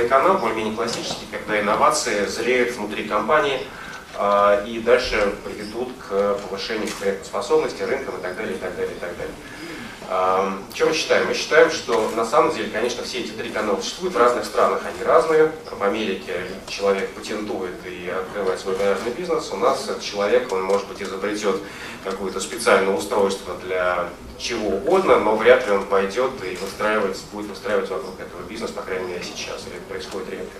корпоративный канал, более-менее классический, когда инновации зреют внутри компании э, и дальше приведут к повышению конкурентоспособности рынка и так далее, и так далее, и так далее. Что мы считаем? Мы считаем, что на самом деле, конечно, все эти три канала существуют в разных странах, они разные. В Америке человек патентует и открывает свой гаражный бизнес. У нас этот человек, он, может быть, изобретет какое-то специальное устройство для чего угодно, но вряд ли он пойдет и будет выстраивать вокруг этого бизнес, по крайней мере, сейчас, или это происходит редко.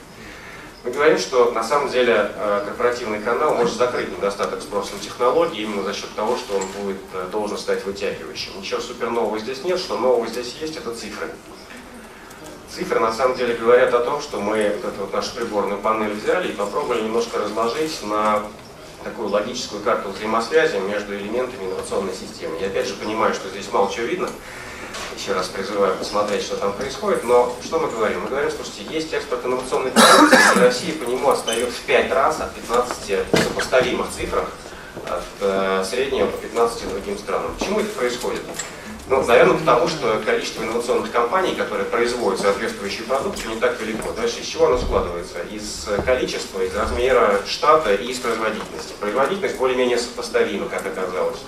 Мы говорим, что на самом деле э, корпоративный канал может закрыть недостаток спроса на технологии именно за счет того, что он будет, э, должен стать вытягивающим. Ничего супер нового здесь нет, что нового здесь есть, это цифры. Цифры на самом деле говорят о том, что мы вот эту вот нашу приборную панель взяли и попробовали немножко разложить на такую логическую карту взаимосвязи между элементами инновационной системы. Я опять же понимаю, что здесь мало чего видно, еще раз призываю посмотреть, что там происходит. Но что мы говорим? Мы говорим, слушайте, есть экспорт инновационной продукции, и Россия по нему отстает в 5 раз от 15 сопоставимых цифрах от э, среднего по 15 другим странам. Почему это происходит? Ну, наверное, потому что количество инновационных компаний, которые производят соответствующие продукты, не так велико. Дальше из чего оно складывается? Из количества, из размера штата и из производительности. Производительность более-менее сопоставима, как оказалось.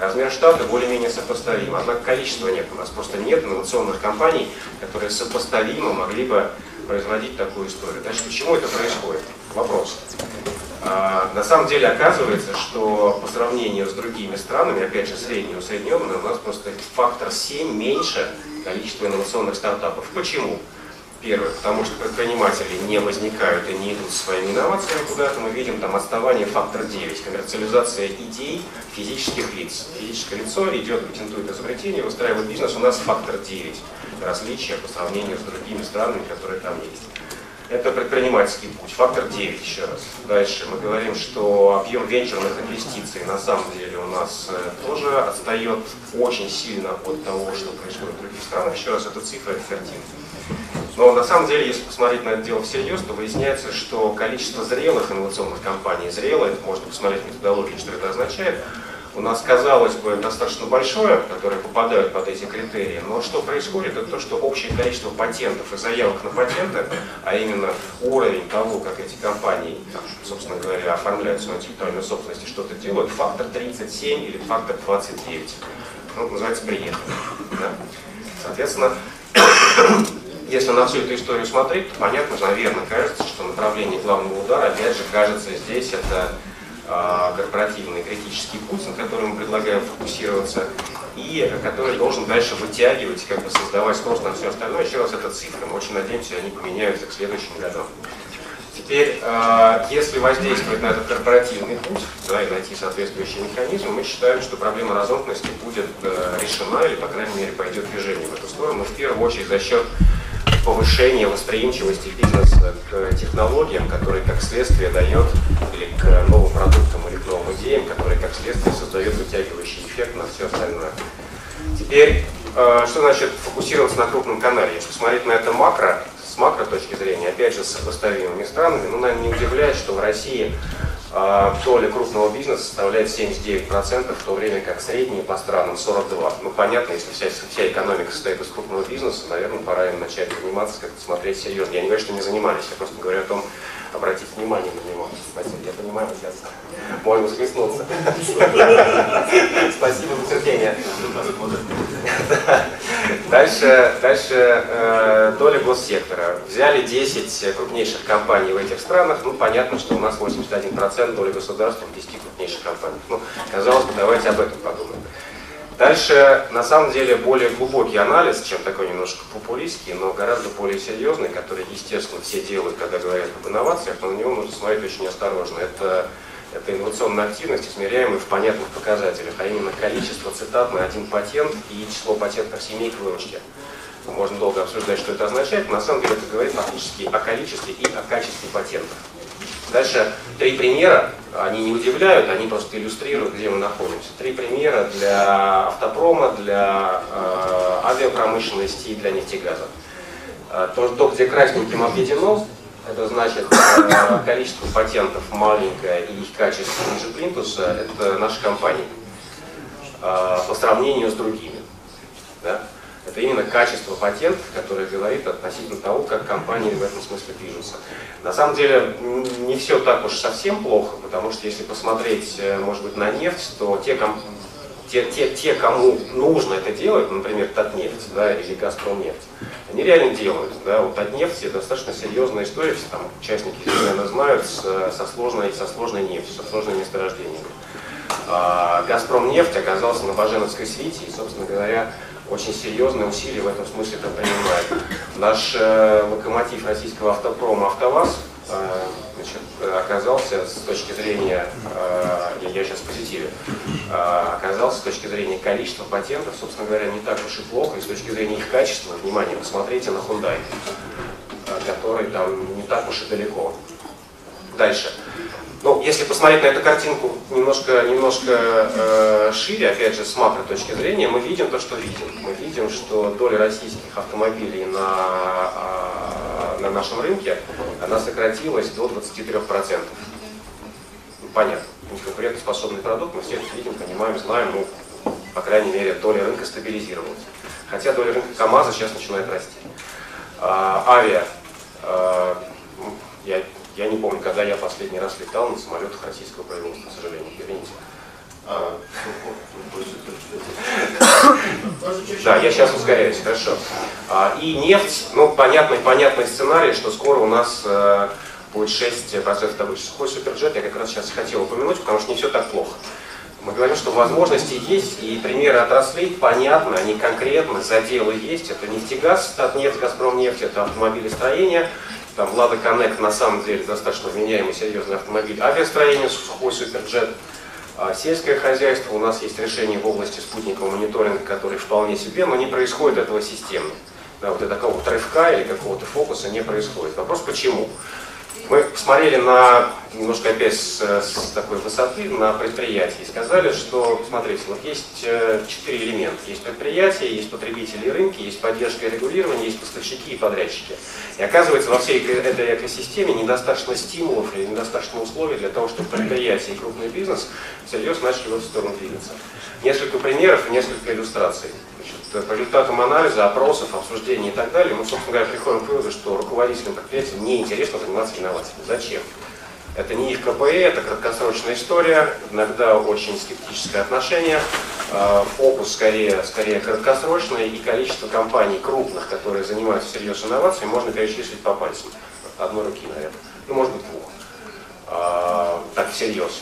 Размер штата более-менее сопоставим, однако количества нет. У нас просто нет инновационных компаний, которые сопоставимо могли бы производить такую историю. Значит, почему это происходит? Вопрос. А, на самом деле оказывается, что по сравнению с другими странами, опять же среднее усредненное, у нас просто фактор 7 меньше количества инновационных стартапов. Почему? Первое, потому что предприниматели не возникают и не идут своими инновациями куда-то. Мы видим там отставание фактор 9, коммерциализация идей физических лиц. Физическое лицо идет, патентует изобретение, выстраивает бизнес, у нас фактор 9 различия по сравнению с другими странами, которые там есть. Это предпринимательский путь. Фактор 9 еще раз. Дальше мы говорим, что объем венчурных инвестиций на самом деле у нас э, тоже отстает очень сильно от того, что происходит в других странах. Еще раз, эта цифра фертин. Но на самом деле, если посмотреть на это дело всерьез, то выясняется, что количество зрелых инновационных компаний, зрелое, это можно посмотреть методологию, что это означает, у нас, казалось бы, достаточно большое, которые попадают под эти критерии, но что происходит, это то, что общее количество патентов и заявок на патенты, а именно уровень того, как эти компании, собственно говоря, оформляют свою интеллектуальную собственность и что-то делают, фактор 37 или фактор 29. Ну, называется приятно. Да? Соответственно, если на всю эту историю смотреть, то понятно, наверное, кажется, что направление главного удара, опять же, кажется здесь это корпоративный критический путь, на который мы предлагаем фокусироваться, и который должен дальше вытягивать, как бы создавать спрос на все остальное. Еще раз, это цифры. Мы очень надеемся, они поменяются к следующим годам. Теперь, э, если воздействовать на этот корпоративный путь да, и найти соответствующий механизм, мы считаем, что проблема разомкности будет э, решена или, по крайней мере, пойдет движение в эту сторону, в первую очередь за счет повышение восприимчивости бизнеса к технологиям, которые как следствие дает, или к новым продуктам, или к новым идеям, которые как следствие создают вытягивающий эффект на все остальное. Теперь, э, что значит фокусироваться на крупном канале? Если смотреть на это макро, с макро точки зрения, опять же, с сопоставимыми странами, ну, наверное, не удивляет, что в России доля крупного бизнеса составляет 79%, в то время как средняя по странам 42%. Ну, понятно, если вся, вся экономика состоит из крупного бизнеса, наверное, пора им начать заниматься, как-то смотреть серьезно. Я не говорю, что не занимались, я просто говорю о том, обратить внимание на него. Спасибо, я понимаю, сейчас можно усмехнуться. Спасибо за терпение. Дальше, дальше э, доля госсектора. Взяли 10 крупнейших компаний в этих странах. Ну, понятно, что у нас 81% доли государства в 10 крупнейших компаниях. Ну, казалось бы, давайте об этом подумаем. Дальше, на самом деле, более глубокий анализ, чем такой немножко популистский, но гораздо более серьезный, который, естественно, все делают, когда говорят об инновациях, но на него нужно смотреть очень осторожно. Это, это инновационная активность, измеряемая в понятных показателях, а именно количество цитат на один патент и число патентных семей к выручке. Можно долго обсуждать, что это означает, но на самом деле это говорит фактически о количестве и о качестве патентов. Дальше три примера, они не удивляют, они просто иллюстрируют, где мы находимся. Три примера для автопрома, для э, авиапромышленности и для нефтегаза. Э, то, то, где красненьким обведено, это значит э, количество патентов маленькое и их качество ниже плинтуса, это наши компании э, по сравнению с другими. Да? Это именно качество патентов, которое говорит относительно того, как компании в этом смысле движутся. На самом деле не все так уж совсем плохо, потому что если посмотреть, э, может быть, на нефть, то те, ком... те, те, те кому нужно это делать, например, Татнефть да, или Газпромнефть, они реально делают. Да. Вот Татнефть достаточно серьезная история, все там участники, наверное, знают, со сложной, со сложной нефтью, со сложными месторождениями. А, Газпромнефть оказался на Баженовской свите, и, собственно говоря, очень серьезные усилия в этом смысле это принимает. Наш э, локомотив российского автопрома «АвтоВАЗ» значит, оказался с точки зрения, э, я, сейчас позитиве, э, оказался с точки зрения количества патентов, собственно говоря, не так уж и плохо, и с точки зрения их качества, внимание, посмотрите на Hyundai, э, который там не так уж и далеко. Дальше. Ну, если посмотреть на эту картинку немножко, немножко э, шире, опять же, с макро точки зрения, мы видим то, что видим. Мы видим, что доля российских автомобилей на, э, на нашем рынке, она сократилась до 23%. Ну, понятно, конкурентоспособный продукт, мы все это видим, понимаем, знаем, ну, по крайней мере, доля рынка стабилизировалась. Хотя доля рынка КАМАЗа сейчас начинает расти. А, авиа. А, я я не помню, когда я последний раз летал на самолетах российского производства, к сожалению, извините. А, да, я сейчас ускоряюсь, хорошо. А, и нефть, ну, понятный, понятный сценарий, что скоро у нас э, будет 6% добычи. Сухой суперджет я как раз сейчас хотел упомянуть, потому что не все так плохо. Мы говорим, что возможности есть, и примеры отраслей понятны, они конкретны, заделы есть. Это нефтегаз, Татнефть, Газпромнефть, это автомобилестроение, там Лада Коннект на самом деле достаточно вменяемый, серьезный автомобиль. Авиастроение, сухой суперджет. А сельское хозяйство, у нас есть решение в области спутникового мониторинга, который вполне себе, но не происходит этого системно. Да, вот это какого-то рывка или какого-то фокуса не происходит. Вопрос почему? Мы посмотрели на, немножко опять с, с такой высоты, на предприятие и сказали, что, смотрите, вот есть э, четыре элемента. Есть предприятия, есть потребители и рынки, есть поддержка и регулирование, есть поставщики и подрядчики. И оказывается, во всей этой экосистеме недостаточно стимулов или недостаточно условий для того, чтобы предприятия и крупный бизнес всерьез начали в эту сторону двигаться. Несколько примеров и несколько иллюстраций. По результатам анализа, опросов, обсуждений и так далее, мы, собственно говоря, приходим к выводу, что руководителям предприятия неинтересно заниматься инновациями. Зачем? Это не их КПИ, это краткосрочная история, иногда очень скептическое отношение, а, фокус скорее, скорее краткосрочный, и количество компаний крупных, которые занимаются серьезной инновацией, можно перечислить по пальцам. Одной руки, наверное. Ну, может быть, двух. А, так, всерьез.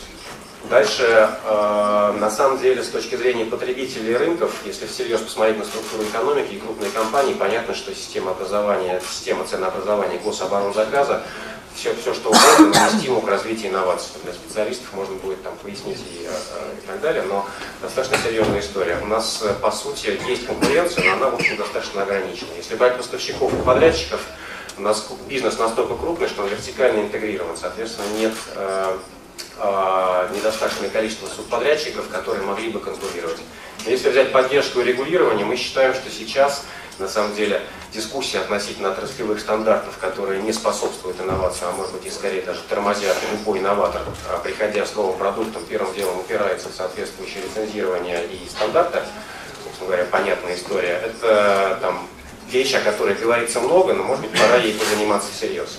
Дальше, э, на самом деле, с точки зрения потребителей рынков, если всерьез посмотреть на структуру экономики и крупные компании, понятно, что система образования, система ценообразования гособоронзаказа, все, все что угодно, но стимул к развитию инноваций. Для специалистов можно будет там пояснить и, э, и так далее, но достаточно серьезная история. У нас, э, по сути, есть конкуренция, но она, в общем, достаточно ограничена. Если брать поставщиков и подрядчиков, у нас бизнес настолько крупный, что он вертикально интегрирован, соответственно, нет недостаточное количество субподрядчиков, которые могли бы конкурировать. Если взять поддержку и регулирование, мы считаем, что сейчас на самом деле дискуссия относительно отраслевых стандартов, которые не способствуют инновациям, а может быть и скорее даже тормозят любой инноватор, а приходя с новым продуктом, первым делом упирается в соответствующее лицензирование и стандарты, собственно говоря, понятная история. Это там вещь, о которой говорится много, но может быть пора ей позаниматься всерьез.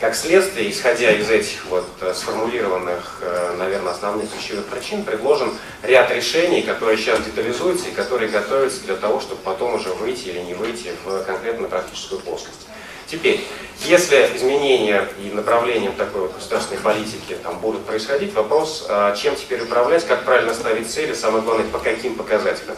Как следствие, исходя из этих вот э, сформулированных, э, наверное, основных ключевых причин, предложен ряд решений, которые сейчас детализуются и которые готовятся для того, чтобы потом уже выйти или не выйти в конкретно практическую плоскость. Теперь, если изменения и направлением такой вот государственной политики там, будут происходить, вопрос, а чем теперь управлять, как правильно ставить цели, самое главное, по каким показателям.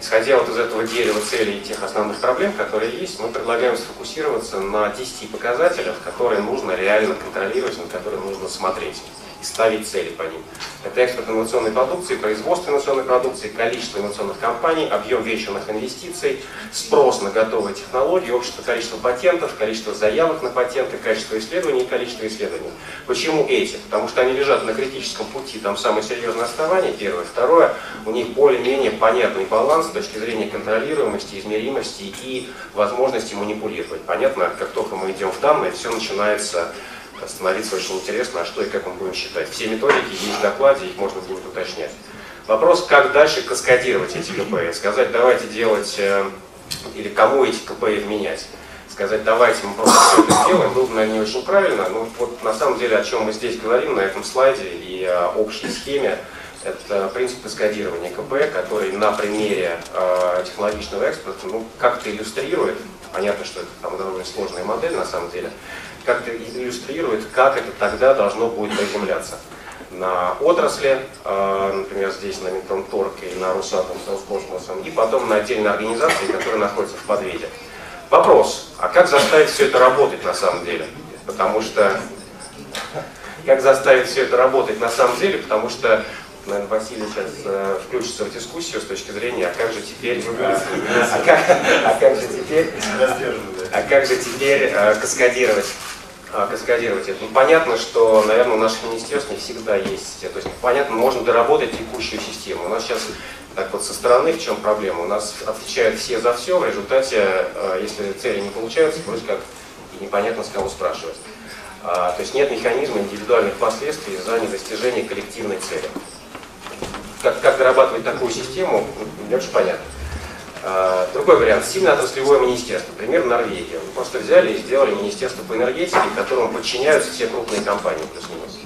Исходя вот из этого дерева целей и тех основных проблем, которые есть, мы предлагаем сфокусироваться на 10 показателях, которые нужно реально контролировать, на которые нужно смотреть и ставить цели по ним. Это экспорт инновационной продукции, производство инновационной продукции, количество инновационных компаний, объем венчурных инвестиций, спрос на готовые технологии, общество количество патентов, количество заявок на патенты, качество исследований и количество исследований. Почему эти? Потому что они лежат на критическом пути, там самое серьезное отставание, первое. Второе, у них более-менее понятный баланс с точки зрения контролируемости, измеримости и возможности манипулировать. Понятно, как только мы идем в данные, все начинается становиться очень интересно, а что и как мы будем считать. Все методики есть в докладе, их можно будет уточнять. Вопрос, как дальше каскадировать эти КП. Сказать, давайте делать э, или кому эти КПИ менять. Сказать, давайте мы просто все это сделаем, было бы, наверное, не очень правильно. Но вот на самом деле, о чем мы здесь говорим на этом слайде и о общей схеме, это принцип каскадирования КП, который на примере э, технологичного экспорта ну, как-то иллюстрирует, понятно, что это там довольно сложная модель на самом деле, как-то иллюстрирует, как это тогда должно будет приземляться на отрасли, э, например, здесь на Минпромторг и на Росатом с Роскосмосом, и потом на отдельные организации, которые находятся в подведе. Вопрос, а как заставить все это работать на самом деле? Потому что как заставить все это работать на самом деле, потому что наверное, Василий сейчас э, включится в дискуссию с точки зрения, а как же теперь, э, а, как, а как же теперь, а как же теперь э, каскадировать а, каскадировать это. Ну, понятно, что, наверное, у наших министерств не всегда есть. То есть, понятно, можно доработать текущую систему. У нас сейчас так вот со стороны в чем проблема? У нас отвечают все за все, в результате, э, если цели не получаются, вроде как непонятно с кого спрашивать. А, то есть нет механизма индивидуальных последствий за недостижение коллективной цели. Как, как дорабатывать такую систему, не очень понятно. А, другой вариант. Сильно отраслевое министерство. Например, Норвегия. Мы просто взяли и сделали министерство по энергетике, которому подчиняются все крупные компании плюс-минус.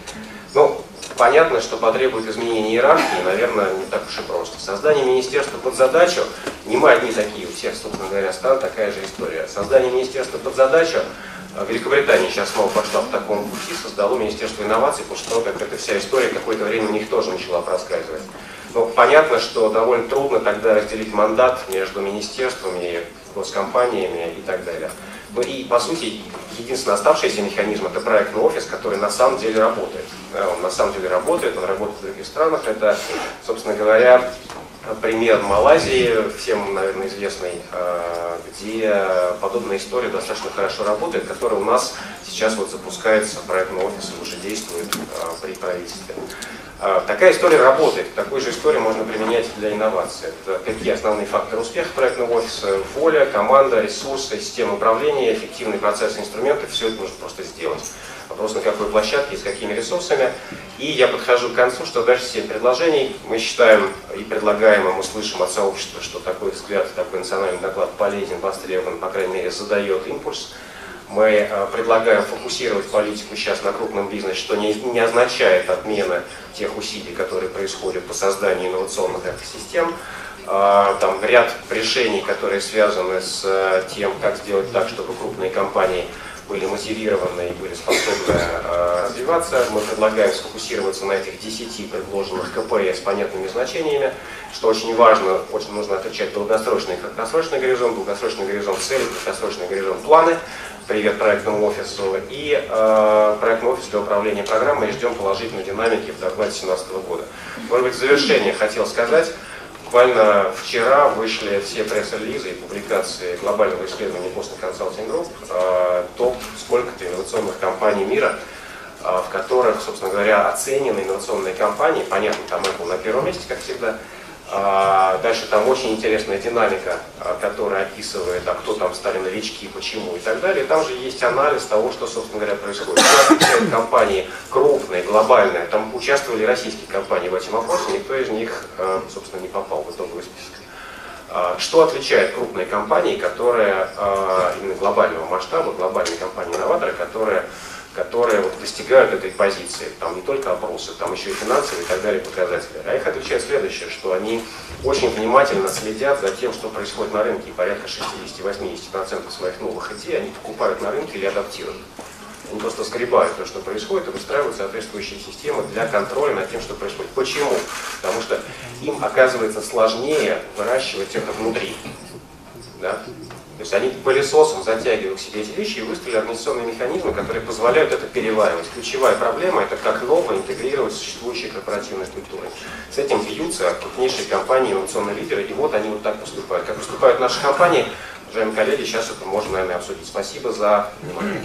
Ну, понятно, что потребует изменения иерархии, наверное, не так уж и просто. Создание министерства под задачу, не мы одни такие, у всех, собственно говоря, стран такая же история. Создание министерства под задачу, а, Великобритания сейчас снова пошла в таком пути, создало Министерство инноваций, после того, как эта вся история какое-то время у них тоже начала проскальзывать. Но понятно, что довольно трудно тогда разделить мандат между министерствами, госкомпаниями и так далее. Ну и, по сути, единственный оставшийся механизм – это проектный офис, который на самом деле работает. Он на самом деле работает, он работает в других странах. Это, собственно говоря, пример Малайзии, всем, наверное, известный, э, где подобная история достаточно хорошо работает, которая у нас сейчас вот запускается, проектный офис уже действует э, при правительстве. А, такая история работает. Такую же историю можно применять для инноваций. Это какие основные факторы успеха проектного офиса? Воля, команда, ресурсы, система управления, эффективный процесс, инструменты. Все это нужно просто сделать. Вопрос, на какой площадке с какими ресурсами. И я подхожу к концу, что дальше 7 предложений. Мы считаем и предлагаем, и мы слышим от сообщества, что такой взгляд, такой национальный доклад полезен, востребован, по крайней мере, задает импульс мы э, предлагаем фокусировать политику сейчас на крупном бизнесе, что не, не означает отмена тех усилий, которые происходят по созданию инновационных экосистем. А, там ряд решений, которые связаны с э, тем, как сделать так, чтобы крупные компании были мотивированы и были способны э, развиваться. Мы предлагаем сфокусироваться на этих 10 предложенных КПС с понятными значениями, что очень важно, очень нужно отличать долгосрочный и краткосрочный горизонт, долгосрочный горизонт цели, краткосрочный горизонт планы. Привет проектному офису, и э, проектный офис для управления программой. Ждем положительной динамики в докладе 2017 года. Может быть, в завершение хотел сказать, буквально вчера вышли все пресс-релизы и публикации глобального исследования Boston Consulting Group, э, топ сколько-то инновационных компаний мира, э, в которых, собственно говоря, оценены инновационные компании, понятно, там Apple на первом месте, как всегда, а, дальше там очень интересная динамика, а, которая описывает, а кто там стали новички, почему и так далее. Там же есть анализ того, что, собственно говоря, происходит. Компании крупные, глобальные, там участвовали российские компании в этом опросе, никто из них, а, собственно, не попал в итоговый список. Что отличает крупные компании, которые именно глобального масштаба, глобальные компании-инноваторы, которые которые вот достигают этой позиции. Там не только опросы, там еще и финансовые и так далее показатели. А их отличает следующее, что они очень внимательно следят за тем, что происходит на рынке. И порядка 60-80% своих новых идей они покупают на рынке или адаптируют. Они просто сгребают то, что происходит, и выстраивают соответствующие системы для контроля над тем, что происходит. Почему? Потому что им оказывается сложнее выращивать это внутри. Да? То есть они пылесосом затягивают к себе эти вещи и выстроили организационные механизмы, которые позволяют это переваривать. Ключевая проблема – это как новое интегрировать существующие корпоративные структуры. С этим бьются крупнейшие компании, инновационные лидеры, и вот они вот так поступают. Как поступают наши компании, уважаемые коллеги, сейчас это можно, наверное, обсудить. Спасибо за внимание.